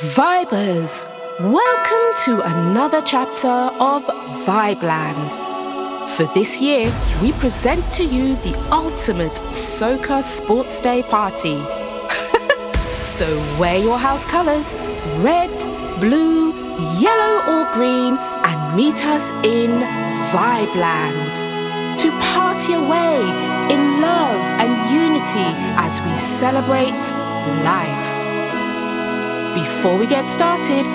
Vibers, welcome to another chapter of Vibeland. For this year, we present to you the ultimate Soca Sports Day party. so wear your house colours red, blue, yellow, or green and meet us in Vibeland to party away in love and unity as we celebrate life. Before we get started,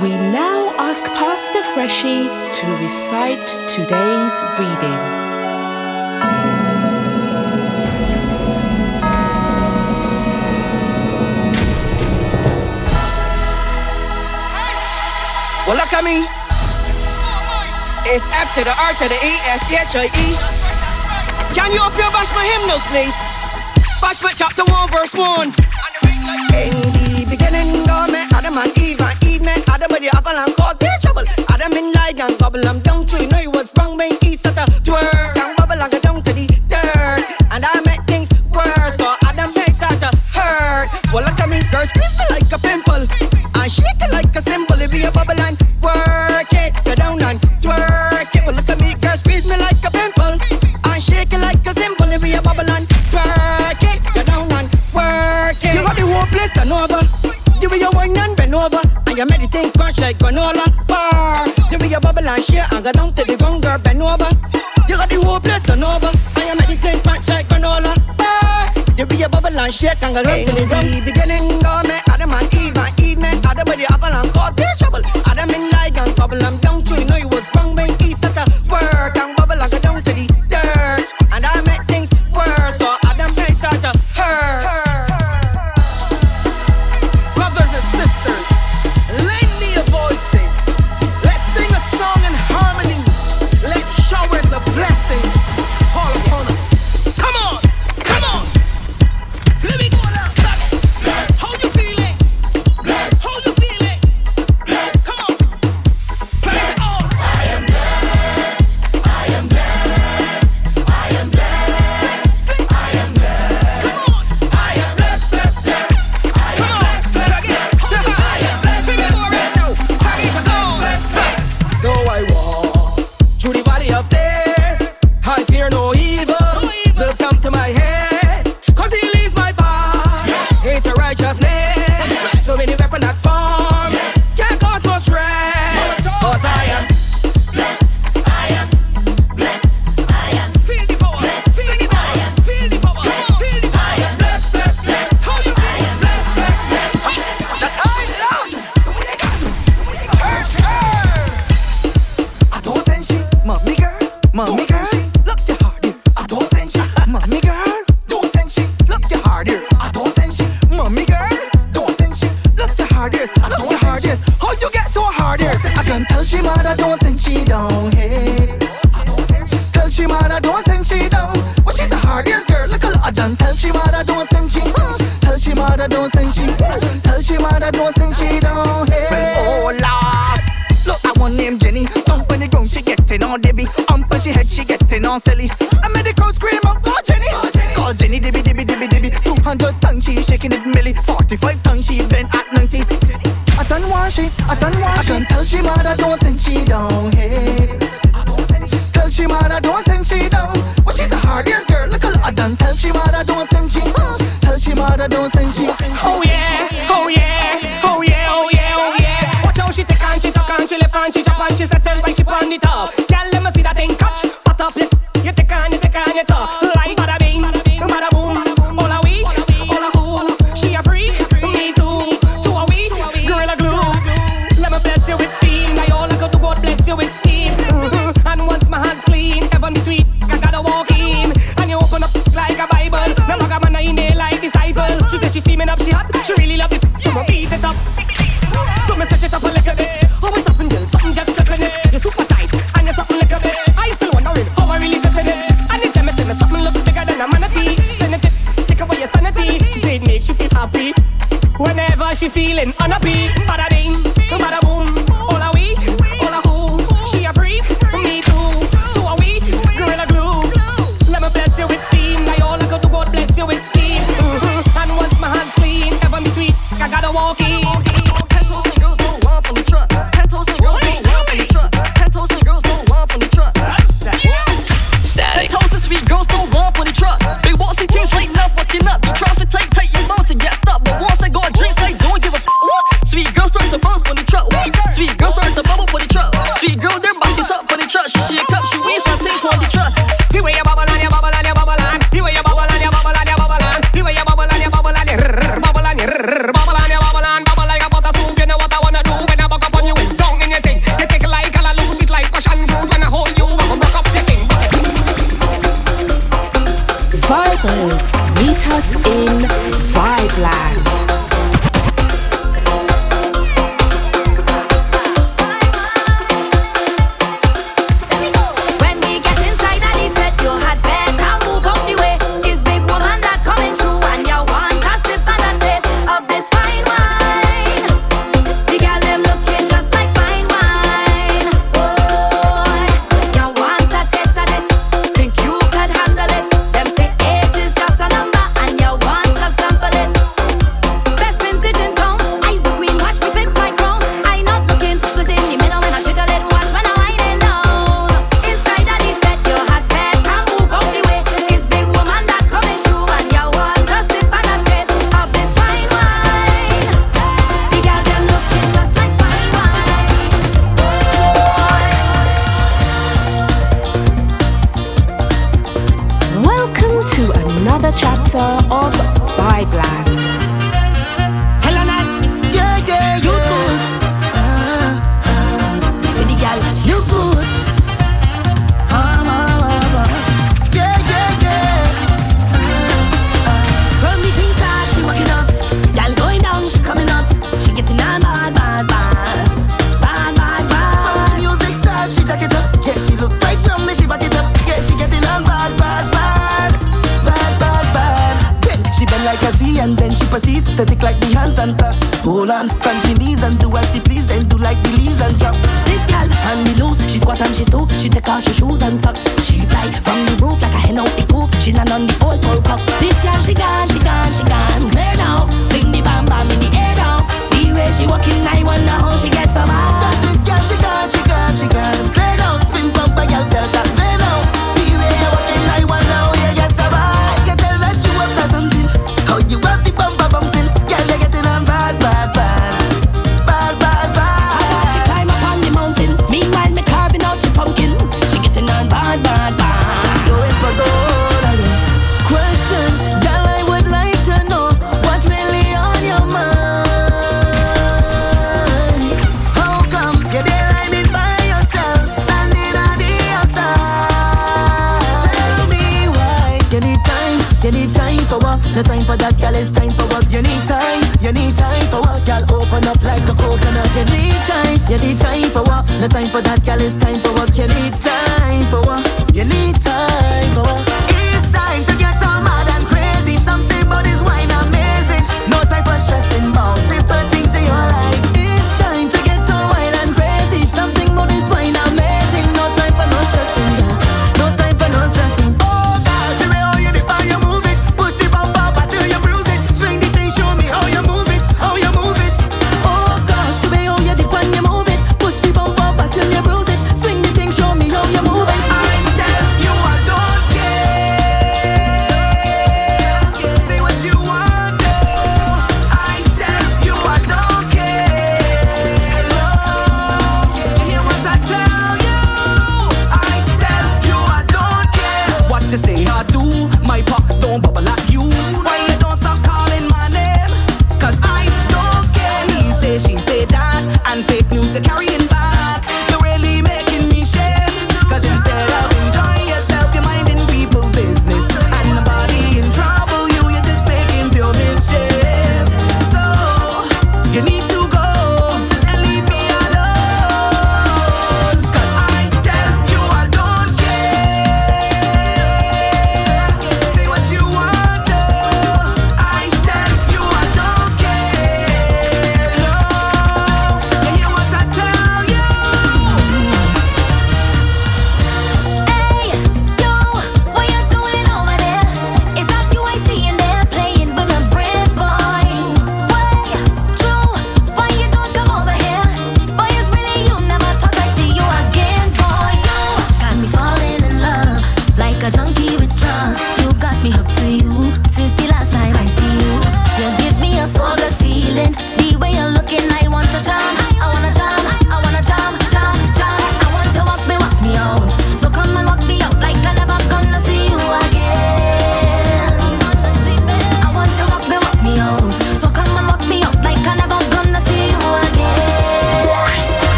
we now ask Pastor Freshy to recite today's reading. Well, look at me. It's F to the R to the E, S, H, I, E. Can you open your Bashma hymnals, please? Bashma chapter 1, verse 1. Adam and Eve and Eve met Adam but the apple and caused me trouble. Adam in like and bubble, I'm down to you know you was wrong when he started to twirl. Down bubble and go down to the dirt. And I make things worse, cause Adam may start to hurt. Well, look at me, girl, squeeze me like a pimple. and shake it like a symbol, it be a bubble and you make the thing like granola bar. You be a bubble and share and go down to the ground, girl, bend over. You got the whole place turn over, I'm make the like granola bar. You be a bubble and shake and go down to the ground. In the beginning, God made Adam and Eve, and Eve made Adam with the apple and caused their trouble. You need time for what? No time for that, girl. It's time for what? You need time. You need time for what? Girl, open up like a coconut. You need time. You need time for what? No time for that, girl. It's time for what? You need time for what? You need time for what? It's time to get all mad and crazy. Something but this wine amazing.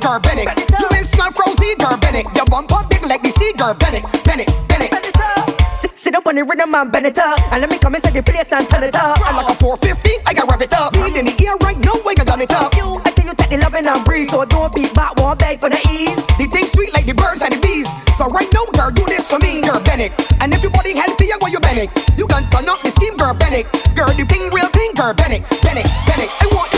Own car key, girl, Bennett. You ain't smell frozen, girl, Bennett. Your bumper big like the sea, girl, Bennett. Bennett, Bennett. Sit up on the rhythm and bend it up. And let me come inside the place and turn it up. I'm like a 450, I got rev it up. Beat in the ear right now, I got done it up. I tell you take the loving and breeze, so don't beat back one bag for the ease. The thing sweet like the birds and the bees. So right now, girl, do this for me, girl, Bennett. And if your body healthy, I want you Bennett. You can turn up the scheme, girl, Bennett. Girl, the thing real thing, girl, Bennett. Bennett, Bennett, I want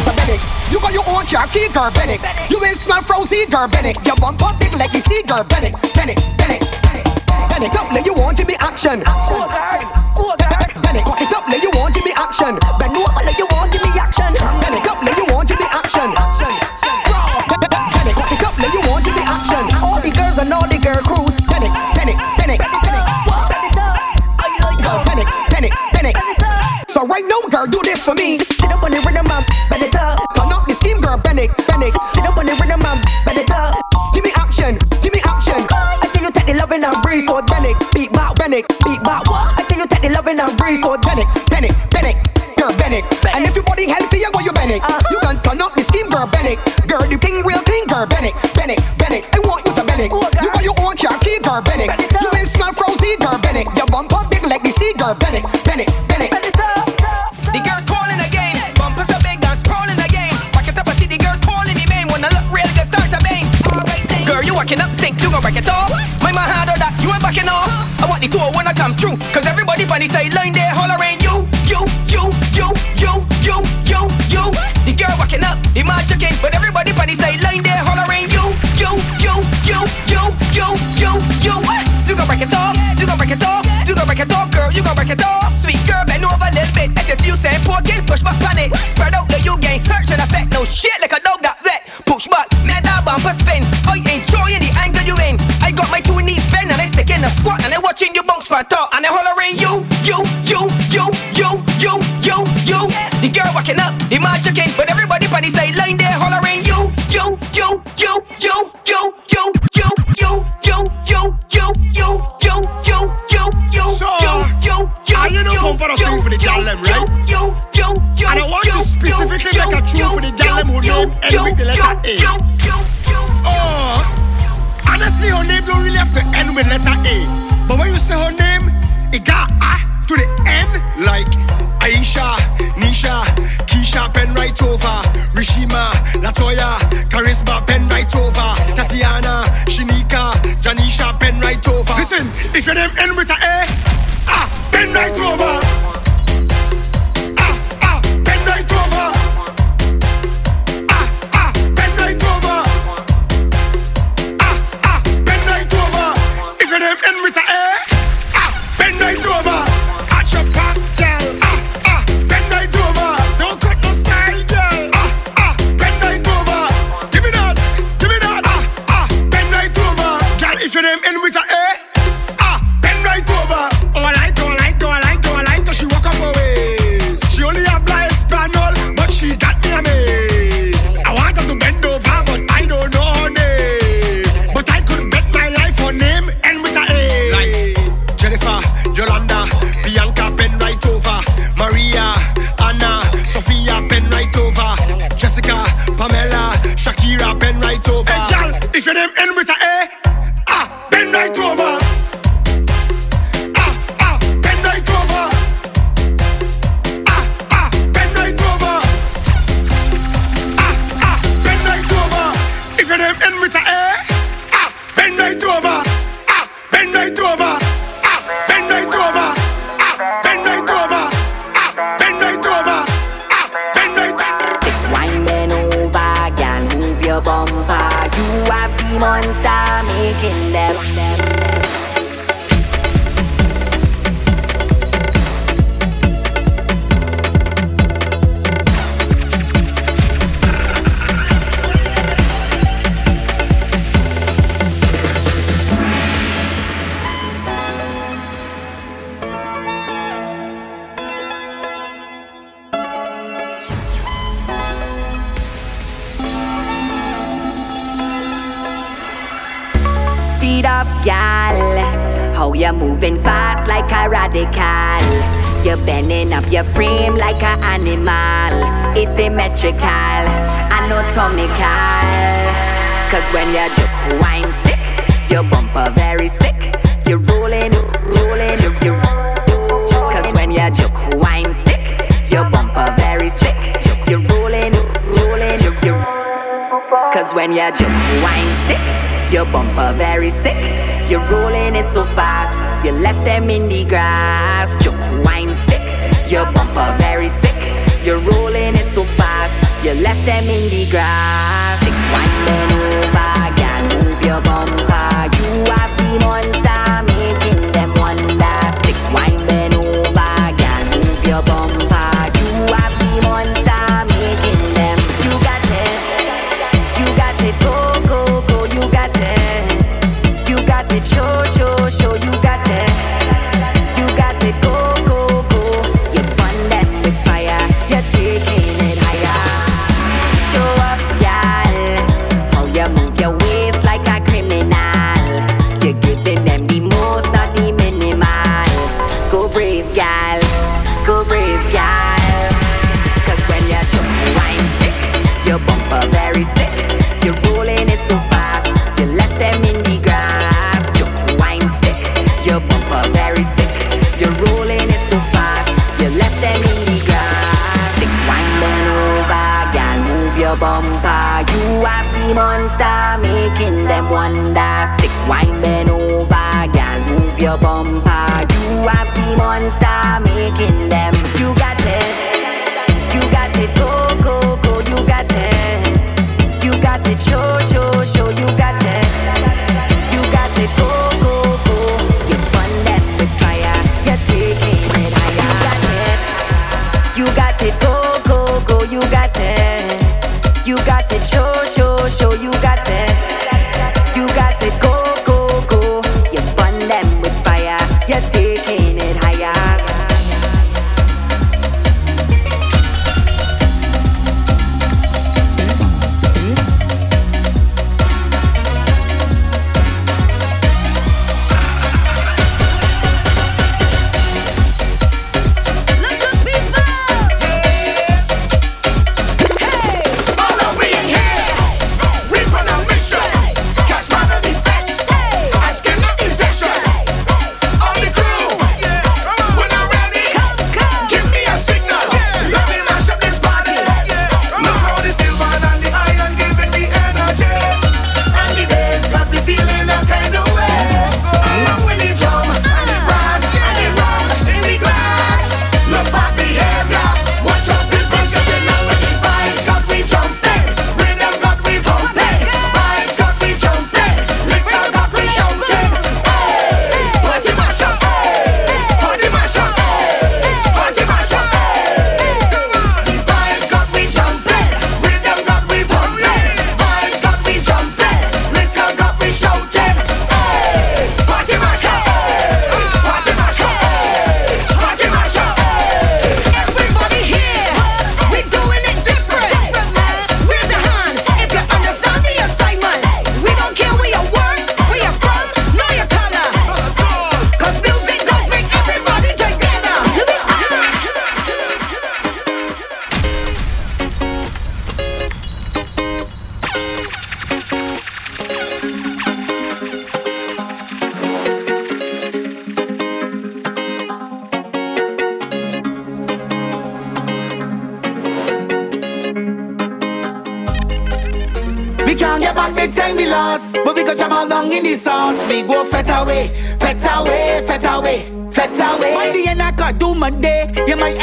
your key, Bennett. You ain't smell frozen, Bennett. Your bumper big like the sea, girl, Bennett. Bennett, Bennett. Up, let you want, give me action. Oh, God. Oh, God. Bennett, cock it up, let you want, give me action. Bend over, let you want, give me action. Bennett, up, you want, give me action. Bennett, cock it up, let you want, give me action. All the girls and all the girl crews. Bennett, Bennett, Bennett. Bennett, Bennett, Bennett. So right now, girl, do this for me. Sit up on the rhythm. Bend it up. Turn up the scheme, girl, Bennett, Bennett. Sit up on the rhythm, man. Bend it up. Give me action, give me action. I tell you take the loving and breeze, so Bennett, beat back, Bennett, beat back. What? I tell you take the loving and breeze, so Bennett, Bennett, Bennett. Girl, Bennett. And if your body healthy, you go you Bennett. Uh. You can turn up the scheme, girl, Bennett. Girl, the thing real thing, girl, Bennett, Bennett, Bennett. I want you to Bennett. Oh, you got your own car key, girl. Bennett. You ain't smell frozen, girl, Bennett. Your bumper big like the sea, girl, Bennett, Bennett, break it off. My man harder that you ain't backing off. I want the tour when I come through, cause everybody funny say line there hollering you, you, you, you, you, you, you, you. The girl backing up, the man chicken, but everybody funny say line there hollering you, you, you, you, you, you, you, you. You gon' break it off, you gon' break it off, you gon' break it off, girl, you gon' break it off. Sweet girl, bend over a little bit. If you say kid, push back panic. Spread out the you gain search and effect. No shit like a dog that vet. Push back, man, that bumper spin. I enjoying in a squat and I watching you bounce for top and I hollering you, you, you, you, you, you, you, you. The girl walking up, the man chicken, but everybody funny say line there hollering you, you, you, you, you, you, you, you, you, you, you, you, you, you, you, you, you, So, you, you, and you know come for the song for the gal them, right? You, you, you, And I want to specifically make a tune for the gal them who end with the letter A. Oh, honestly, her name don't really have to end with letter A. But when you say her name, it got A to the end, like Aisha, Nisha, Keisha, pen right over, Rishima, Latoya, Charisma, pen right over, Tatiana, Shinika, Janisha, pen right over. Listen, if your name end with a A, ah, pen right over.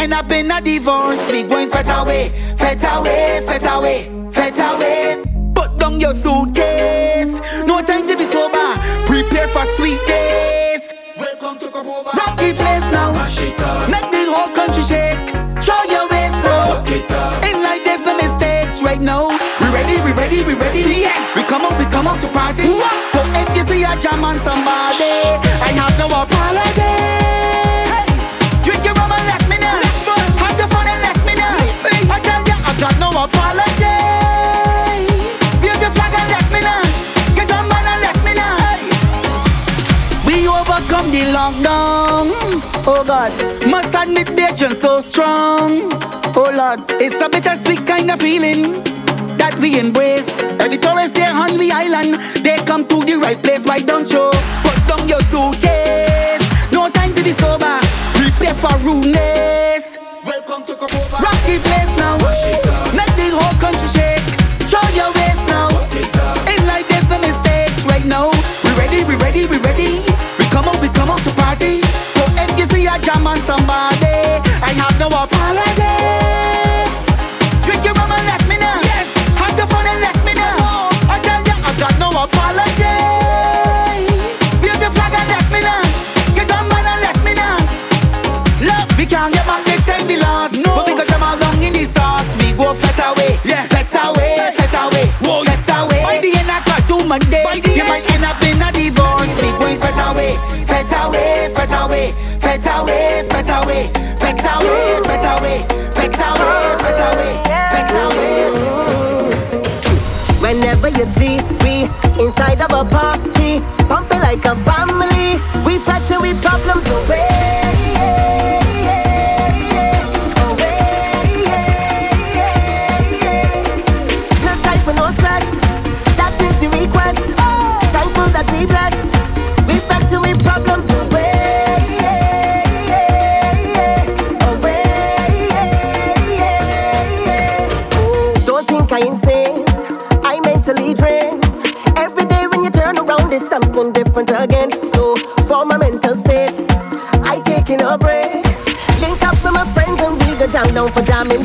end up in a divorce. We going fet away, fet away, fet away, fet away. Put down your suitcase. No time to be sober. Prepare for sweet days. Welcome to Cordoba. Rock the place now. Make the whole country shake. Show your waist, bro. And like there's no mistakes right now. We ready, we ready, we ready. Yes. We come out, we come out to party. What? So if you see a jam on somebody, I have no apology. Flag and let me know. Get on and let me know. We overcome the lockdown. Oh God, must admit so strong. Oh Lord, it's a bittersweet kind of feeling that we embrace. Every tourist on the island, they come to the right place. Why don't you down your suitcase? No time to be sober. Prepare for rudeness. Welcome to Cobova. Rock the place now. up. Whenever you see we inside of a party, pumping like a family, we fight till we problems away. Stress. That is the request. Thankful that we blessed. For jamming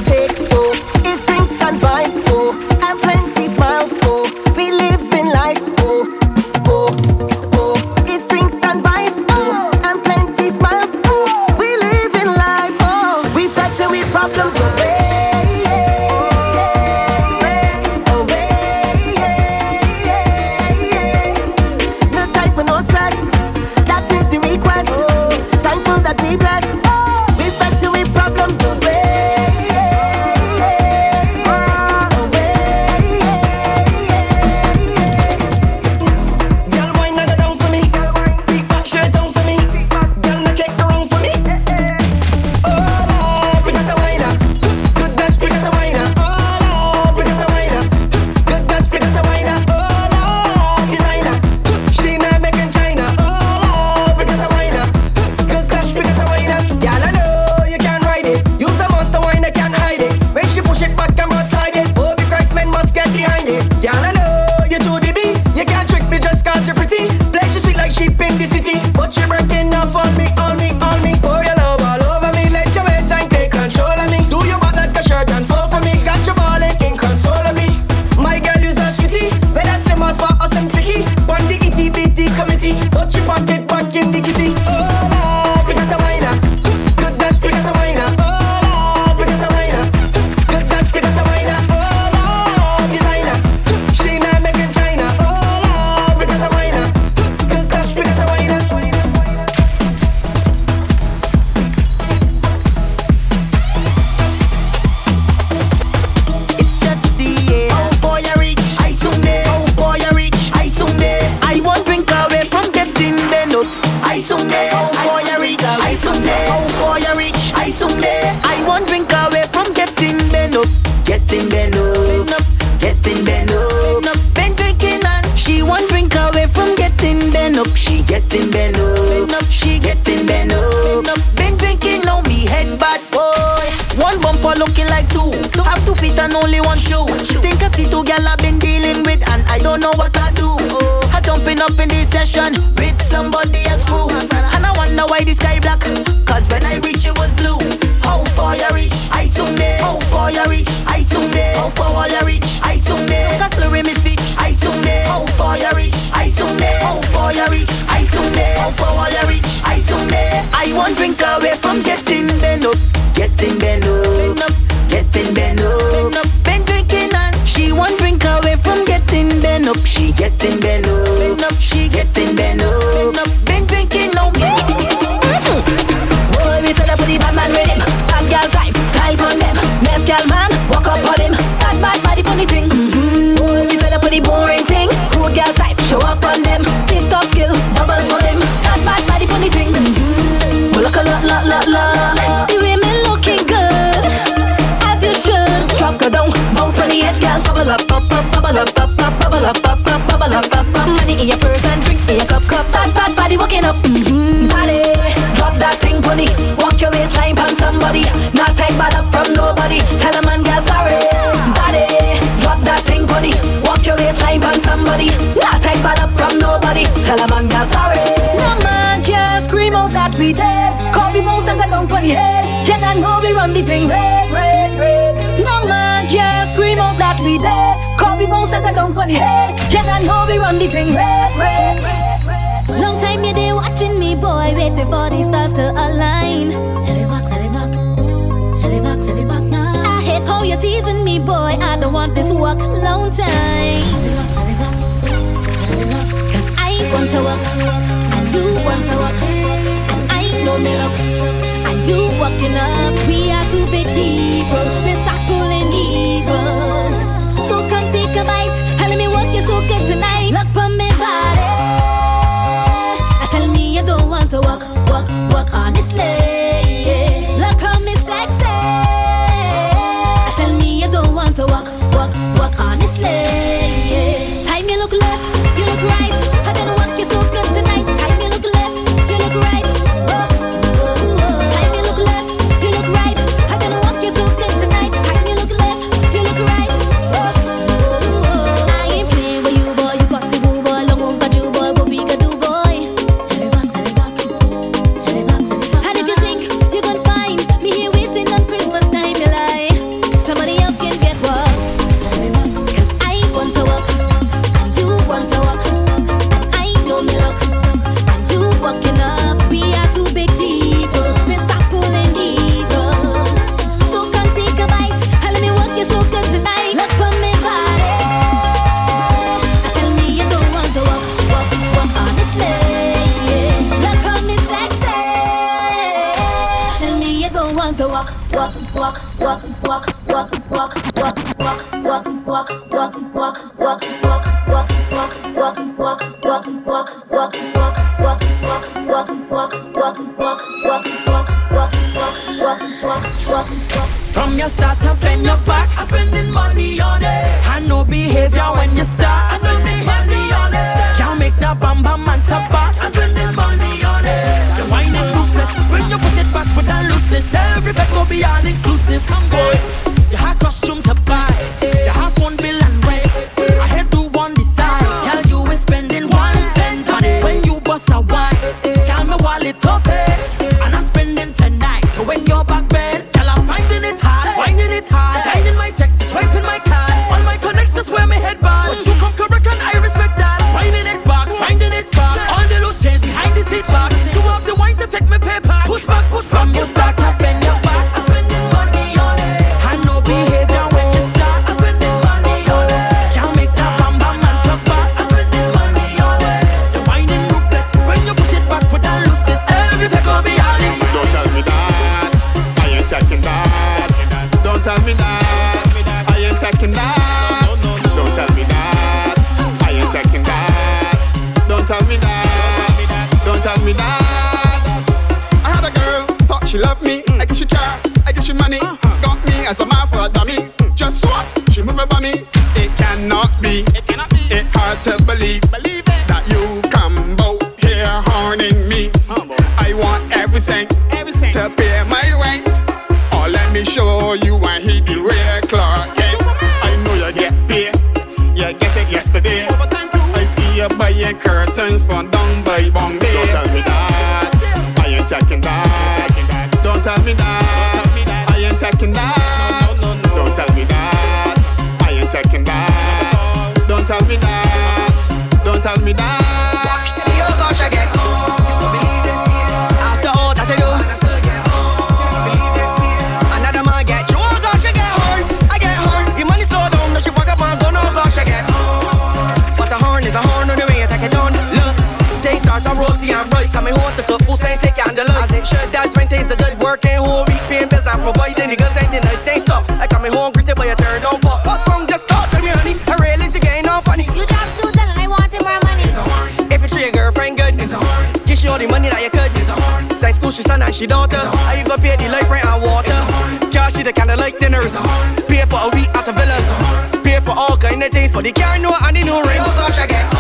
getting bent up. Been drinking and she won't drink away from getting bent up. She getting bent up, she getting bent up. Been drinking, now me head bad boy. One bumper looking like two. Have two feet and only one shoe. Think I see two gal I've been dealing with and I don't know what I do. I jumping up in this session with somebody else crew. And I wonder why the sky black. Cause when I reach it was blue. How far you reach? I soon there. How far you reach? I soon there. How far you reach? I soon there. Cause slurring me speech. I soon there. How far you reach? I soon there. How far you reach? I soon there. How far you reach? I soon there. I won't drink away from getting bent up. Getting bent up. Getting bent up. Been drinking and she won't drink away from getting bent up. She getting bent up. In your purse and drink in your cup, cup. Bad bad body walking up. Mm-hmm. Body, drop that thing, bunny. Walk your waistline on somebody. Not take bad up from nobody. Tell a man, girl, sorry. Body, drop that thing, bunny. Walk your waistline on somebody. Not take bad up from nobody. Tell a man, girl, sorry. No man can scream out that we dead. The mouse and down on the head. Can I know we run the thing red, red, red? No man can scream out that we dead. The mouse and the down on the head. Can I know we run the thing red, red, red, red? Long time you there watching me, boy, waiting for the stars to align. Let me walk, let me walk, let me walk, let me walk now. I hate how you're teasing me, boy. I don't want this walk long time. Cause I want to walk, and you want to walk, and I know me luck, and you walking up. We are two big people, we're honestly. Time you look left, you look right. she daughter. I even pay the light rent and water. Cash she the kind of like dinners. Pay for a week at the villas. Pay for all kind of things for the car, no, and the new rings. Oh gosh, I get.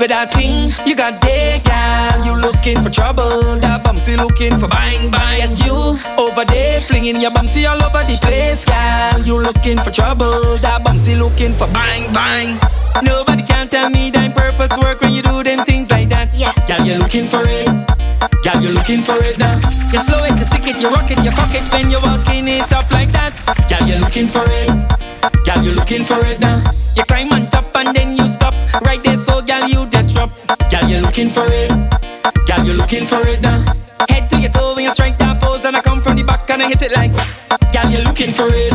with that thing you got there, girl. You looking for trouble, that bumpsy looking for bang bang. Yes, you over there flinging your bumpsy all over the place, girl. You looking for trouble, that bumpsy looking for bang bang. Nobody can tell me that purpose work when you do them things like that. Yes, girl, you looking for it. Girl, you looking for it now. You slow it, you stick it, you rock it, you cock it when you walking it up like that. Girl, you looking for it. Girl, you looking for it now. looking for it. Girl, you're looking for it now. Head to your toe when you strike that pose, and I come from the back and I hit it like. Girl, you're looking for it.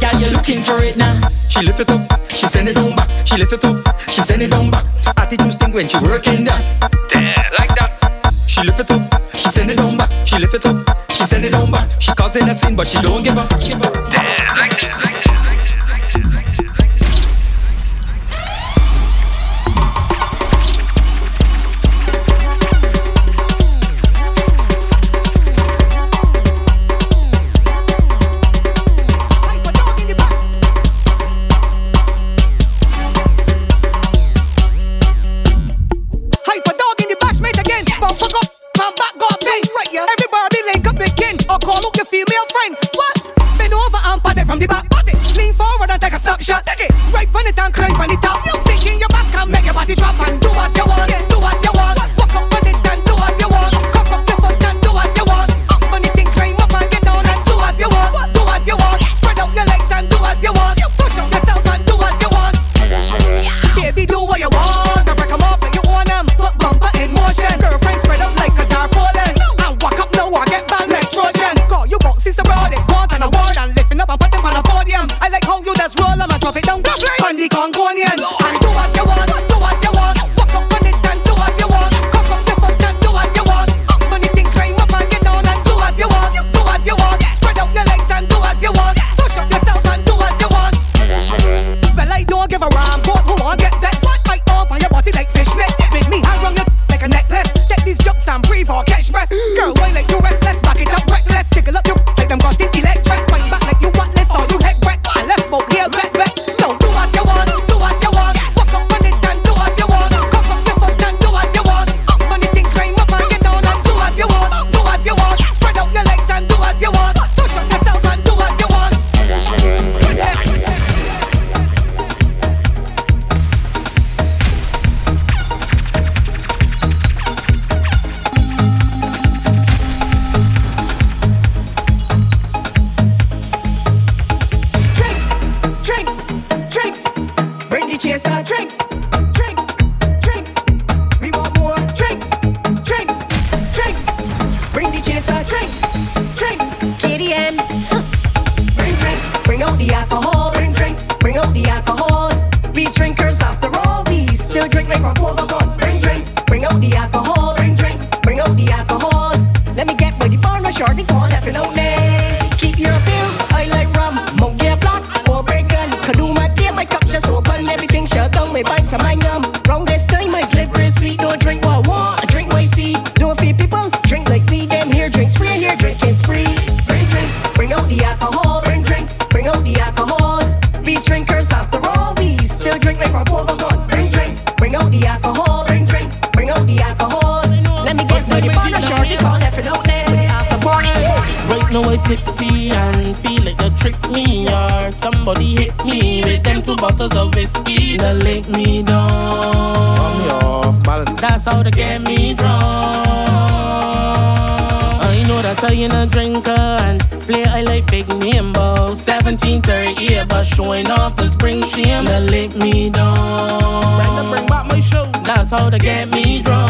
Girl, you're looking for it now. She lift it up, she send it down back. She lift it up, she send it down back. Attitude stink when she working that. Damn, like that. She lift it up, she send it down back. She lift it up, she send it down back. She causing a scene, but she don't give up. Give up. over and pat it from the back. Pat it. Lean forward and take a snapshot. Take it. Right on it and climb on the top. Sink in your back and make your body drop and do what you want. Do what you want. life big nimble. 17 30 but showing off the spring shame. Now lick me down. Brenda, bring back my show. That's how they get me drunk.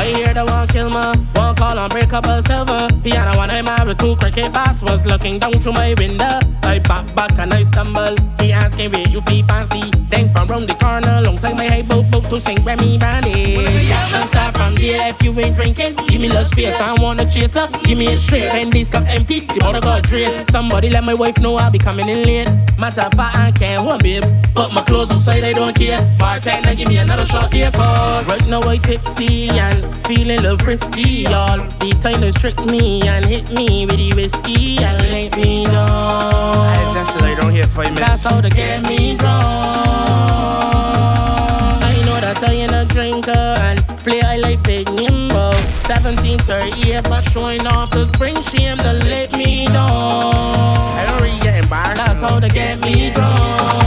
I hear the one kill my all unbreakable silver. Vienna one I married two cricket bats was looking down through my window. I pop back and I stumble. He asking where you feel fancy. Then from round the corner, alongside my high boat two to sing Grammy Brandy. Well, reaction start from here if you ain't drinking. Give me less space, I wanna chase up. Give me a straight when these cups empty. The bottle got drained. Somebody let my wife know I be coming in late. Matter of fact, I can't hold babes. Put my clothes outside, I don't care. Bartender, give me another shot here, cause right now I tipsy and feeling a little frisky, y'all. The toilet trick me and hit me with the whiskey and let me know. I just lay down here for a minute. That's how to get me drunk. I know that I ain't a drinker and play I like big nimble. 17 30 but showing off to bring shame to let me know. I don't really get embarrassed. That's how to get me drunk.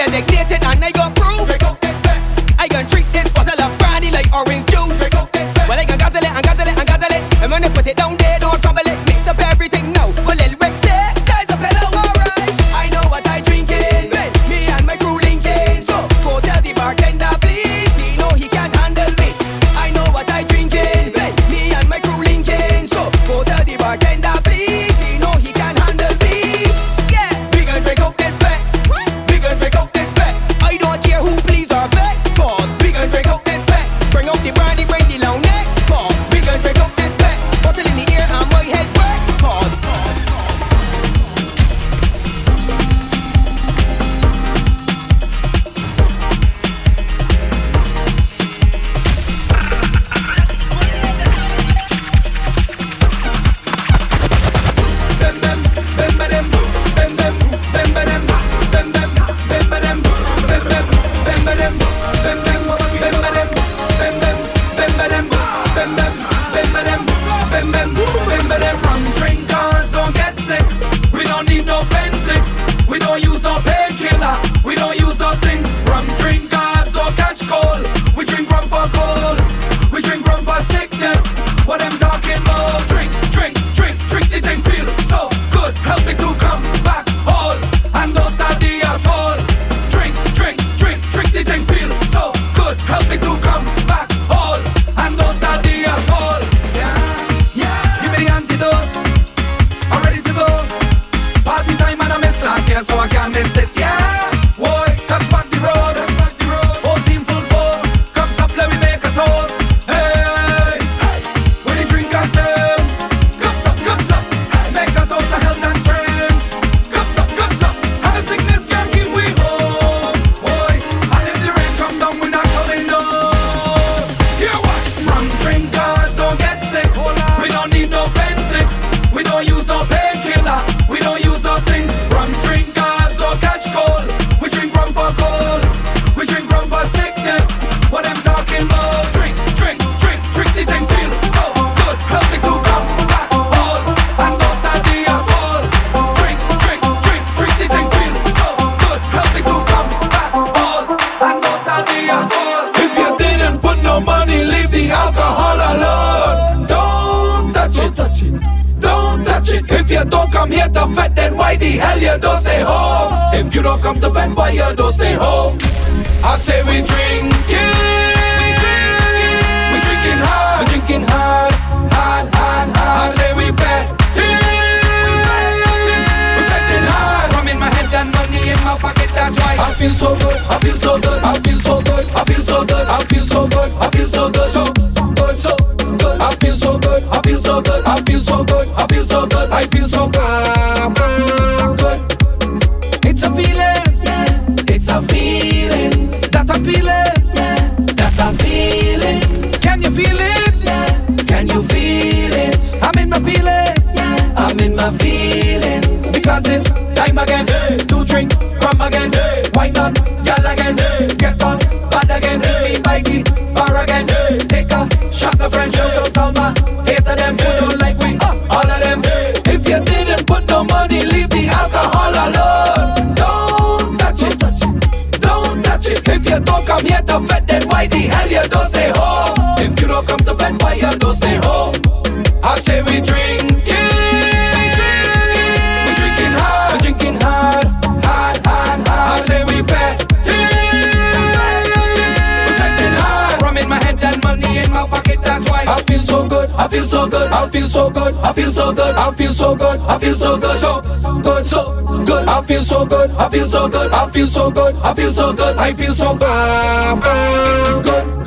Delegated and I go. Feel so good, I feel so good, I feel so good, I feel so good, I feel so good, so good, so good. I feel so good, I feel so good, I feel so good, I feel so good, I feel so good, good.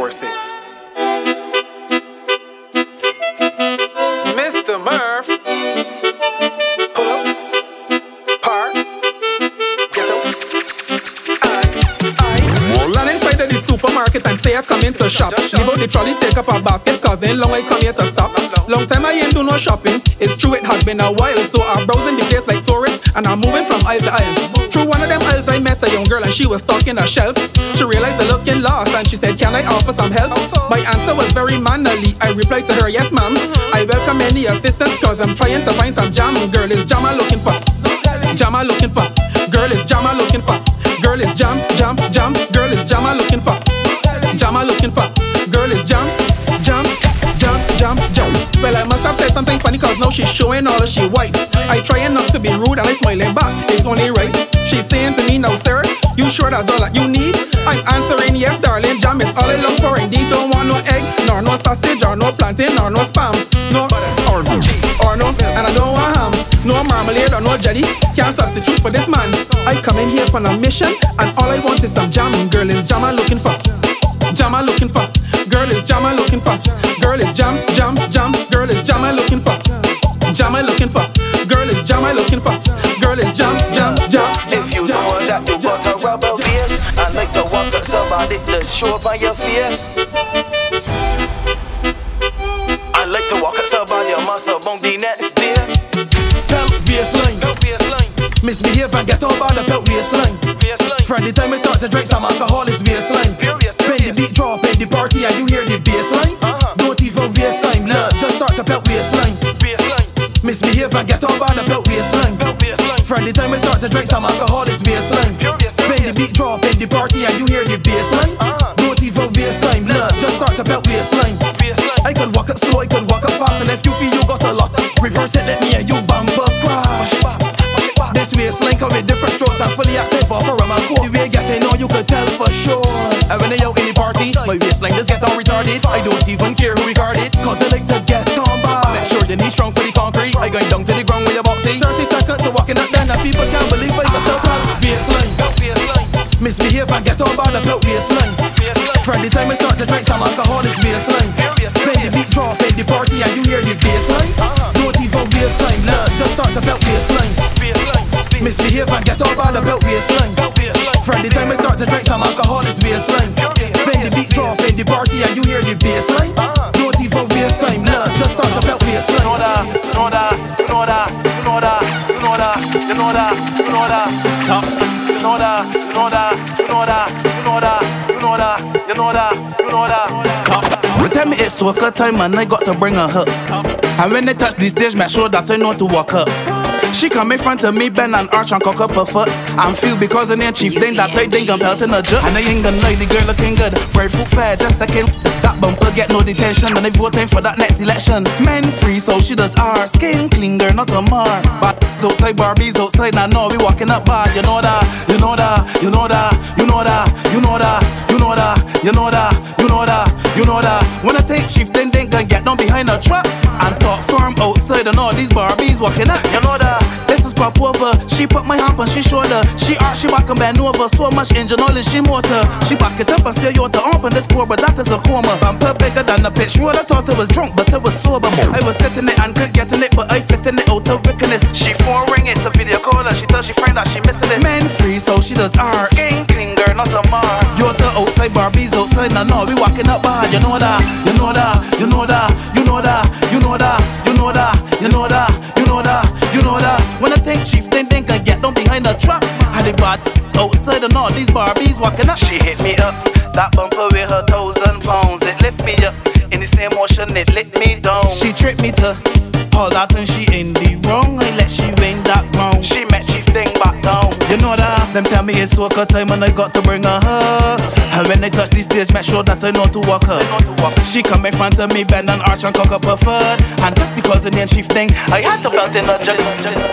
246. Mr. Murph. Pull up. Park. Run inside of the supermarket and say I come in to shop. Leave out the trolley, take up a basket, cause ain't long I come here to stop. Long time I ain't do no shopping. It's true it has been a while, so I'm browsing the place like tourists and I'm moving from aisle to aisle. Young girl and she was stocking a shelf. She realized the looking lost and she said, Can I offer some help? My answer was very mannerly. I replied to her, Yes, ma'am. I welcome any assistance cause I'm trying to find some jam. Girl is jam I'm looking for. Jam I'm looking for. Girl is jam I'm looking for. Girl is jam, jam, jam. Girl is jam I'm looking for. Jam I'm looking for. Girl is jam, jam, jam, jam, jam. Well, I must have said something funny cause now she's showing all of she whites. I trying not to be rude and I smiling back. It's only right. To me now, sir, you sure that's all that you need? I'm answering yes, darling. Jam is all I long for. Indeed, don't want no egg, nor no sausage, or no plantain, nor no spam, no or no, or no, and I don't want ham, no marmalade or no jelly. Can't substitute for this man. I come in here on a mission, and all I want is some jam. Girl is jam I'm looking for. Jam I'm looking for. Girl is jam I'm looking for. Girl is jam, jam, jam. Girl is jam I'm looking for. Jam I'm looking for. Girl is jam I'm looking for. Girl is jam, jam, jam. Up somebody to show by your face. I like to walk up somebody, I must have on the next day. Belt baseline. Misbehave and get over the belt baseline. From the time I start to drink some alcohol, it's baseline. When the beat drop in the party and you hear the bassline, uh-huh. don't even waste time, love. Just start the belt baseline. Misbehave and get over the belt baseline. From the time I start to drink some alcohol, it's baseline. When the beat drop in the party and you Slow, I can walk it fast, and if you feel you got a lot, reverse it, let me and you bumper crash. This waistline come with different strokes, I'm fully active for a and coke. The way I get in on you could tell for sure. And when I out in the party, my waistline just get all retarded. I don't even care who regard it, cause I like to get on by. Make sure your knees strong for the concrete. I going down to the ground with a boxy. 30 seconds of walking up down, and people can't believe I can still pass. Waistline, misbehave I get on by the belt waistline. From the time I start to drink some alcohol, it's waistline. The beat drop in the party and you hear the bassline, don't even waste time, love. Just start the belt waistline. Misbehave and get by the belt waistline. From the time I start to drink some alcohol, it's waistline. When the beat drop in the party and you hear the bassline, don't even waste time, love. Just start belt waistline. You know that, you know that, you know that, you know that, you know that, you know that, you know that, top. You know that, you know that, you know that, you know that, you know that, you know that, you know that, top. Tell me it's soca time and I got to bring a hook. And when they touch the stage, make sure that I know to walk up. She come in front of me, bend and arch and cock up her foot. I'm feel because the name chief thing that I think I'm pelting a jet. And I ain't gonna lie, the girl looking good. Bread fruit fair, just a kill. That bumper get no detention, and they voting for that next election. Men free, so she does R. Skin clean, girl, not a mar. But outside Barbies outside, now know we walking up bad. You know that, you know that, you know that, you know that, you know that, you know that, you know that, you know that, you know that. When I take shift, then they gonna get down behind a truck and talk firm outside, and all these Barbies walking up. You know that. This pop over. She put my hand on she shoulder. She arch, she back and bend over. So much engine oil in she motor. She back it up and say you to open the score, but that is a coma. Bumper bigger than a pitch. Roll. I thought I was drunk, but I was sober. I was sitting it and couldn't get in it, but I fit in it out of wickedness. She phone ring, it's a video caller. She tells she friend that she missing it. Men free, so she does R. Skin clean, girl, not a mar. You're the outside Barbies outside. Now, no, we walking up bad. You know that, you know that, you know that, you know that, you know that, you know that, you know that, it bad outside and all these Barbies walking up. She hit me up, that bumper with her thousand pounds. It lift me up, in the same motion it lit me down. She tricked me to all that and she in the wrong. I let she them tell me it's soca time and I got to bring her her. And when they touch these stage, make sure that I know to walk her. She come in front of me, bend and arch and cock up her foot. And just because the name chief thing, I had to belt in a jug.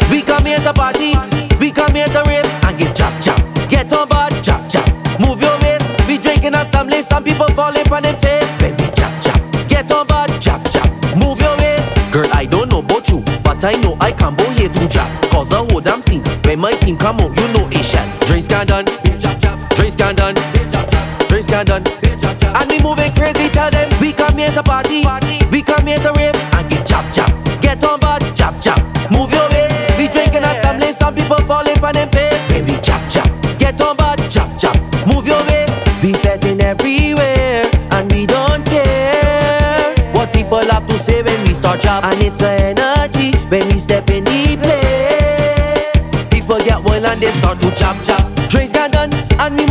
We come here to party, we come here to rape and get chop chop. Get on board, chop chop. Move your waist, we drinking and stumbling. Some people falling on their face. Baby, chop chop. Get on board, chop chop. Move your waist. Girl, I don't know about you, but I know I can't bow here to trap. Cause I hold I'm seen. When my team come out, you know it shot. Drinks can done, drinks can done, drinks can done. And we moving crazy, tell them we come here to party. We come here to rave and get chop chop. Get on bad, chop chop. Move your waist. We drinking and stumbling, some people falling on them face. When we chop chop. Get on bad, chop chop. Move your waist. We fetting everywhere and we don't care what people have to say when we start chop. And it's a energy. When we step in the place, people get wild and they start to chop chop. Drinks got done and we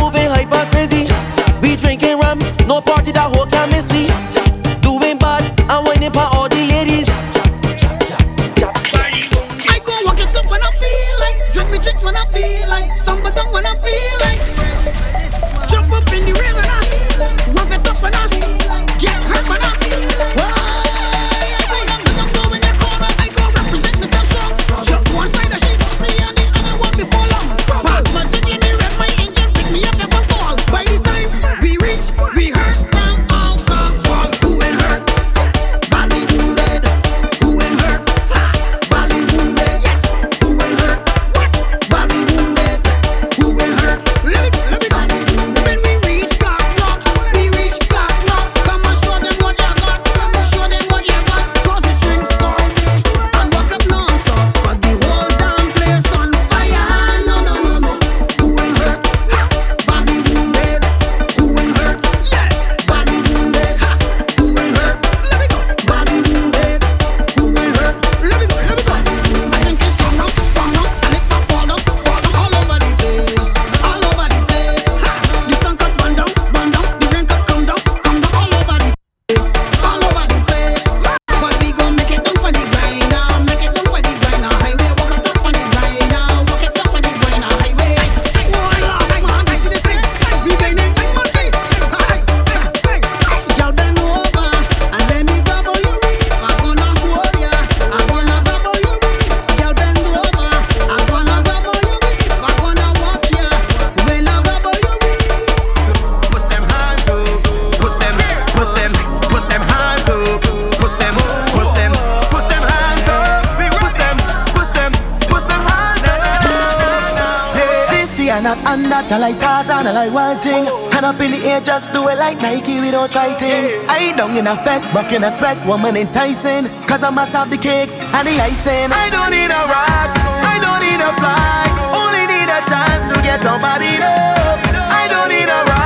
in effect, back in aspect, woman enticing. Cause I must have the cake and the icing. I don't need a rock, I don't need a fly. Only need a chance to get somebody up. I don't need a rock.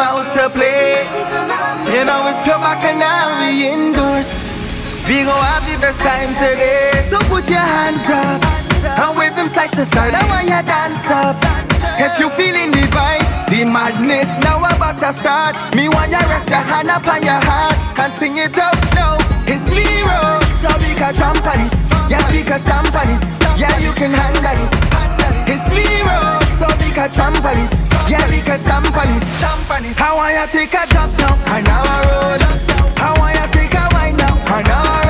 come out to play. You know it's come back and now we indoors. We gon' have the best time today. So put your hands up and wave them side to side. I want you dance up. If you feeling the vibe, the madness now about to start. Me want you rest your hand up on your heart and sing it out now. It's me road, so we can tramp on it. Yeah, we can stamp on it. Yeah, you can handle it. It's me road, so we can tramp on it. Yeah, we can stamp on it, stamp on it. How I take a jump now, I know I roll up. How I take a wine now, I know I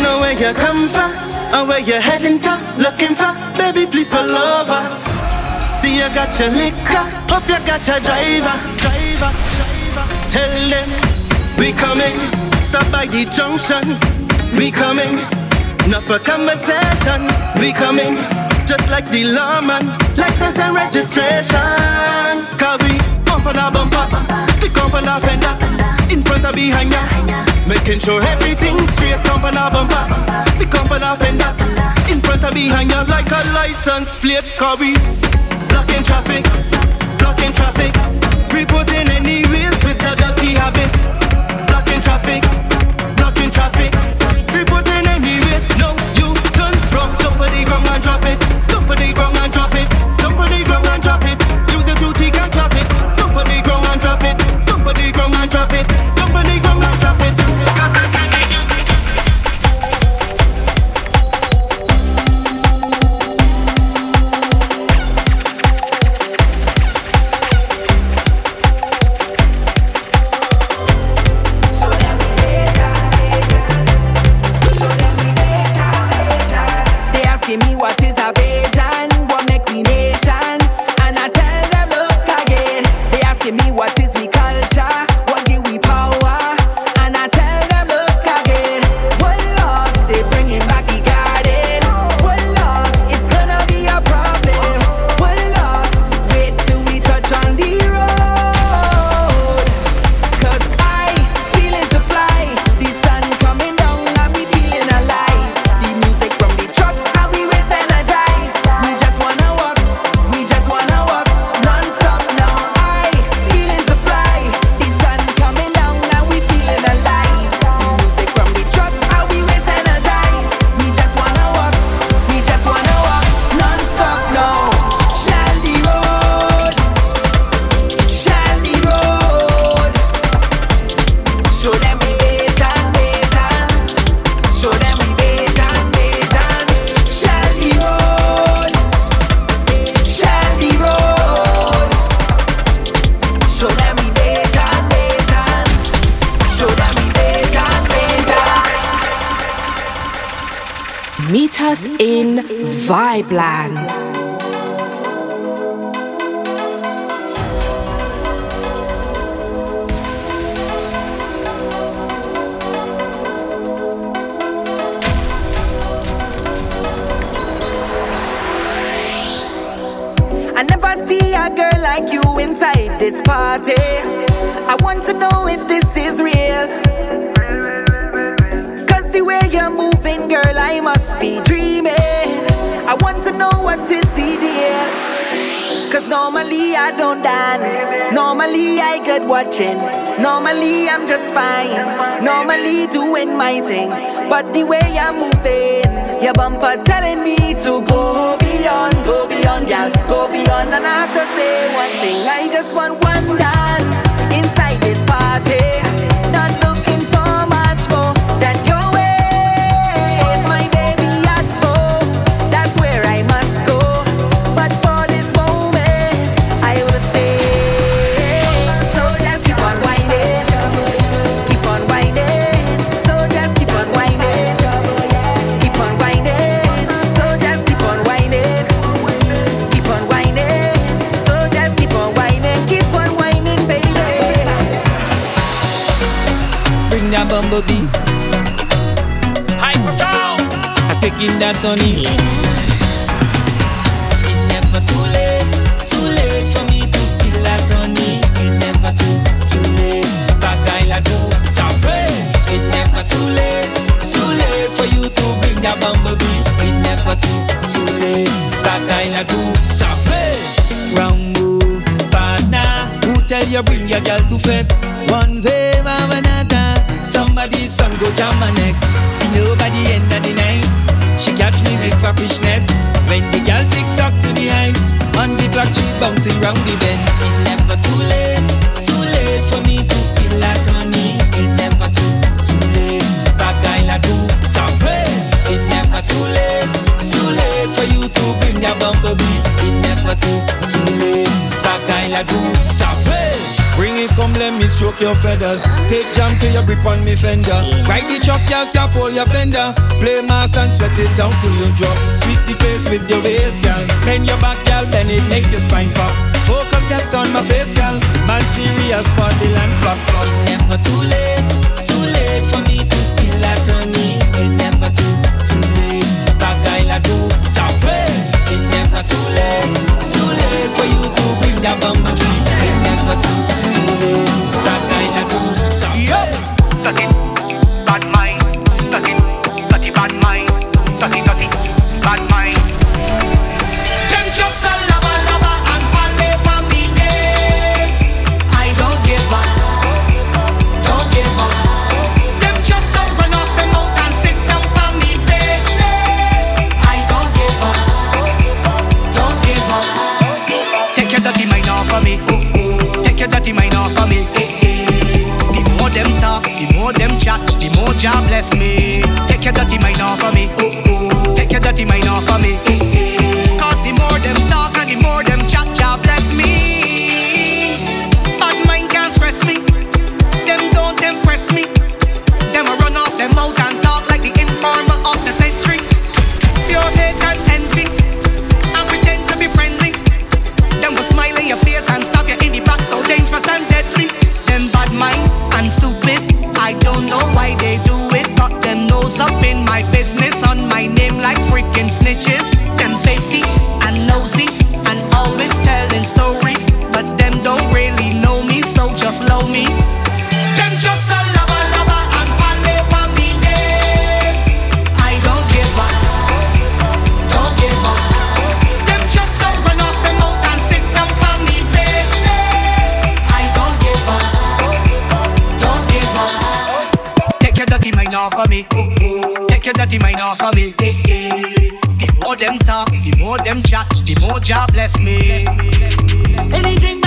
from, or where you're heading to, looking for, baby, please pull over. See you got your liquor, hope you got your driver, driver. Tell them we coming, stop by the junction. We coming, not for conversation. We coming, just like the lawman, license and registration. Cause we bumper the bumper, stick up on the fender, in front of behind ya. Making sure everything's straight, up on the bumper, stick up on the fender, in front of behind ya like a license plate. Cause we blocking traffic, blocking traffic, reporting any wheels with a dirty habit. Blocking traffic, blocking traffic, reporting any ways. No, you turn wrong, dump on the ground and drop it, Bumblebee. Hyper sound. I taking that honey. It's never too late, too late for me to steal that honey. It's never too, too late. That guy la do sorry. It's never too late, too late for you to bring that bumblebee. It's never too, too late. That guy la do sorry. Wrong move, partner. Who tell you bring your girl to fed? One way, mama, another. Somebody's son go jam my next. Nobody end of the night. She catch me make for fishnet. When the girl tick tock to the eyes, on the clock she bouncing round the bend. It's never too late, too late for me to steal that honey. It's never too, too late. That guy la do sorry. It's never too late, too late for you to bring that bumblebee. It's never too, too late. That guy la do sorry. Bring it, come, let me stroke your feathers. Take jam to your grip on me fender. Ride the chop, your scaffold, your fender. Play mas and sweat it down till you drop. Sweep the face with your waist, girl. Bend your back, girl, bend it, make your spine pop. Focus just on my face, girl. Man serious for the land flop. Never too late, too late for me to steal that honey. It never too, too late. That guy like do Southway. It never too late, too late for you to bring that bumper. It never too love. bless me. Take your dirty mind off of me. Ooh, ooh. Take your dirty mind off of me. Cause the more them talk and the more them chat, Jah bless me. Bad mind can't stress me. Them don't impress me. Them a run off them mouth and talk like the informer of the century. Pure hate and envy. And pretend to be friendly. Them will smile in your face and stab you in the back so dangerous and deadly. Them bad mind and stupid. I don't know why they do up in my business on my name like freaking snitches. Them they fi mine off of me. The more them talk, the more them chat, the more job bless me. Any drink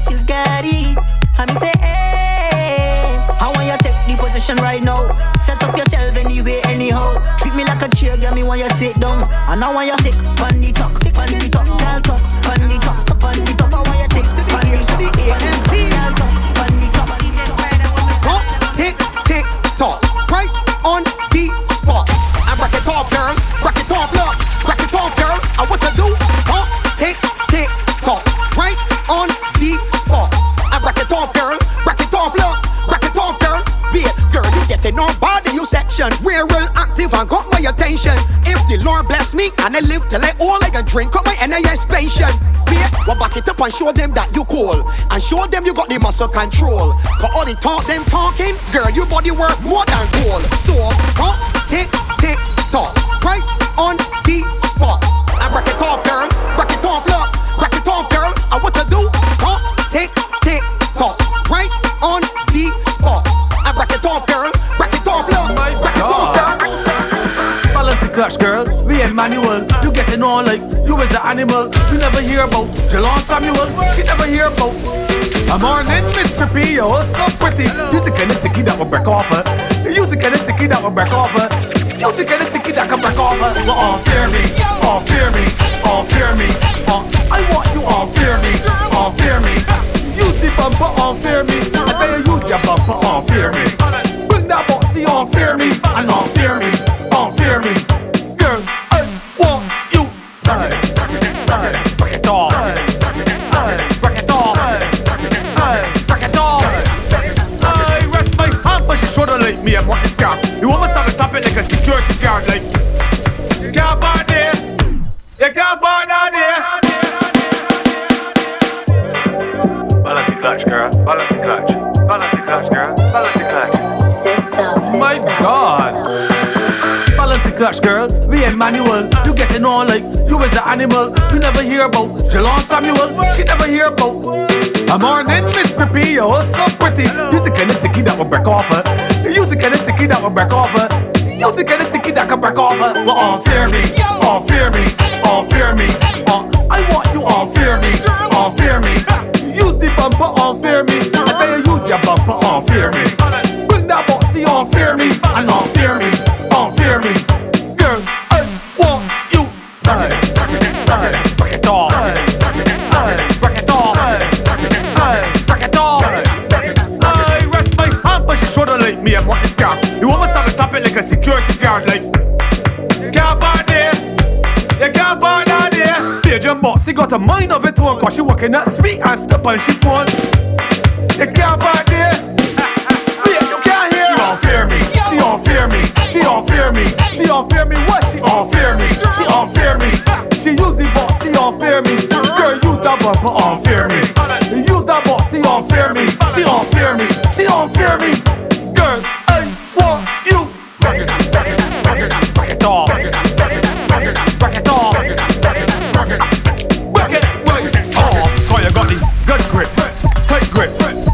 that you got it. I me say, hey, I want you take the position right now. Set up yourself anyway, anyhow. Treat me like a chair, girl, me want you sit down. And I want you sit pon the talk, pon the talk, girl talk, pon the talk, pon the talk. I want you sit pon the talk, pon the talk, girl talk, pon the talk. Talk, tick, tick, talk. Right on the spot. And break it off, girl. Break it off, look. Break it off, girl. And what to do? We're real active and got my attention. If the Lord bless me and I live till I all I can drink up my NAS pension. Wait, well back it up and show them that you cool. And show them you got the muscle control. Cause all the talk them talking, girl, your body worth more than gold. So, talk, tick, tick, talk. Right on the spot. And break it off, girl. And Manuel, you getting on like you is an animal. You never hear about Jalon Samuel. She never hear about. A morning, Miss Pippi, you're so pretty. You kind of ticky that will break off her. You kind of ticky that will break off her. You kind of ticky that can break off her. Well, all fear me, all fear me, all fear me. Uh, I want you all fear me, all fear me. Use the bumper, all fear me. I tell you, use your bumper, all fear me. Clutch, girl. we and Manuel, you getting on like you is an animal. You never hear about Jalon Samuel. She never hear about. A morning, Miss Pippi, you're so pretty. You the kind of ticky that will break off her. You the kind of ticky that will break off her. You the kind of ticky that can break off her. Well, all fear me, all fear me, all fear me. Uh, I want you all fear me, all fear me. Use the bumper, all fear me. I tell you, use your bumper, all fear me. like a security guard, like. Can't buy there, you can't buy down there. Pigeon box, she got a mind of it own, cause she walking that sweet and step on she phone. You can't buy there, yeah, you can't hear. She don't fear me, she don't fear me, she don't fear me, she don't fear me, what? She don't fear me, she don't fear me. She use the box, she don't fear me. Girl, use that bumper, don't fear me. Use that box, she don't fear me, she don't fear me, she don't fear me.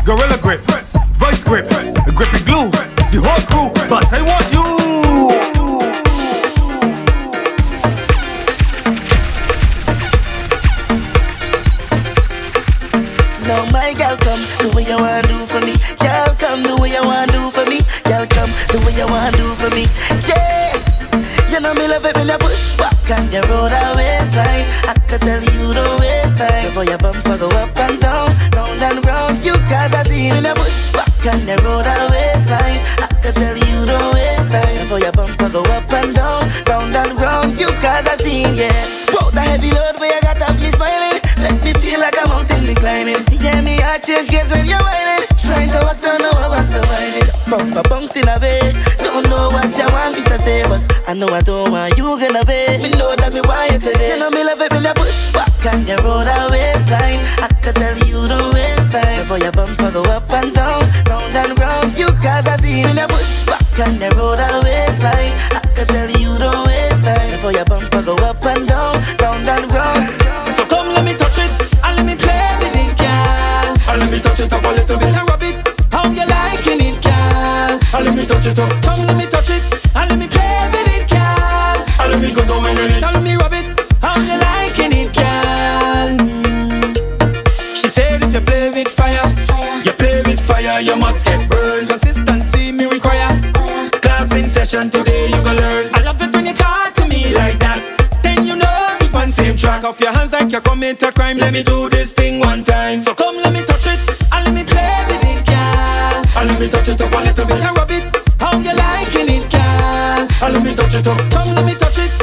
Gorilla grip, vice grip, grippy glue. The whole crew, but I want. change gears when you're whining. Trying to walk, don't know how I survive it. Bumper bounce in a way. Don't know what you want me to say, but I know I don't want you gonna be. Me know that me want you today. You know me love it when you push back on you road, that waistline. I can tell you don't waste time. Before your bumper go up and down, round and round. You cause I see when you push back on you road, that waistline. I can tell you don't waste time. Before your bumper go up and down, round and round. So come. touch it up a little bit and rub it. How you liking it, girl? And let me touch it up. Come, let me touch it. And let me play with it, girl. And let me go down it. And let me rub it. How you liking it, girl? She said if you play with fire, fire. you play with fire, you must get burned. Consistency me require. Class in session today, you gonna learn. I love it when you talk to me like that. Then you know we on same track. Off your hands like you're commit a crime. Let me do this thing. it, make you rub it. How you liking it, girl? And let me touch it up. Come, let me touch it.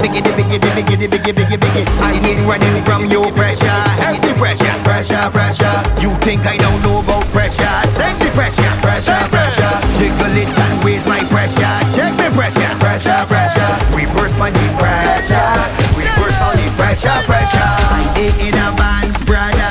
Biggie, biggie, biggie, biggie, biggie, biggie, biggie. I ain't running from your pressure. Heavy pressure, pressure, pressure. You think I don't know about pressure? Send the pressure, pressure, pressure. Jiggle it and waste my pressure. Check the pressure, pressure, pressure. Reverse my pressure. Reverse all the pressure, pressure. I ain't in a man, brother.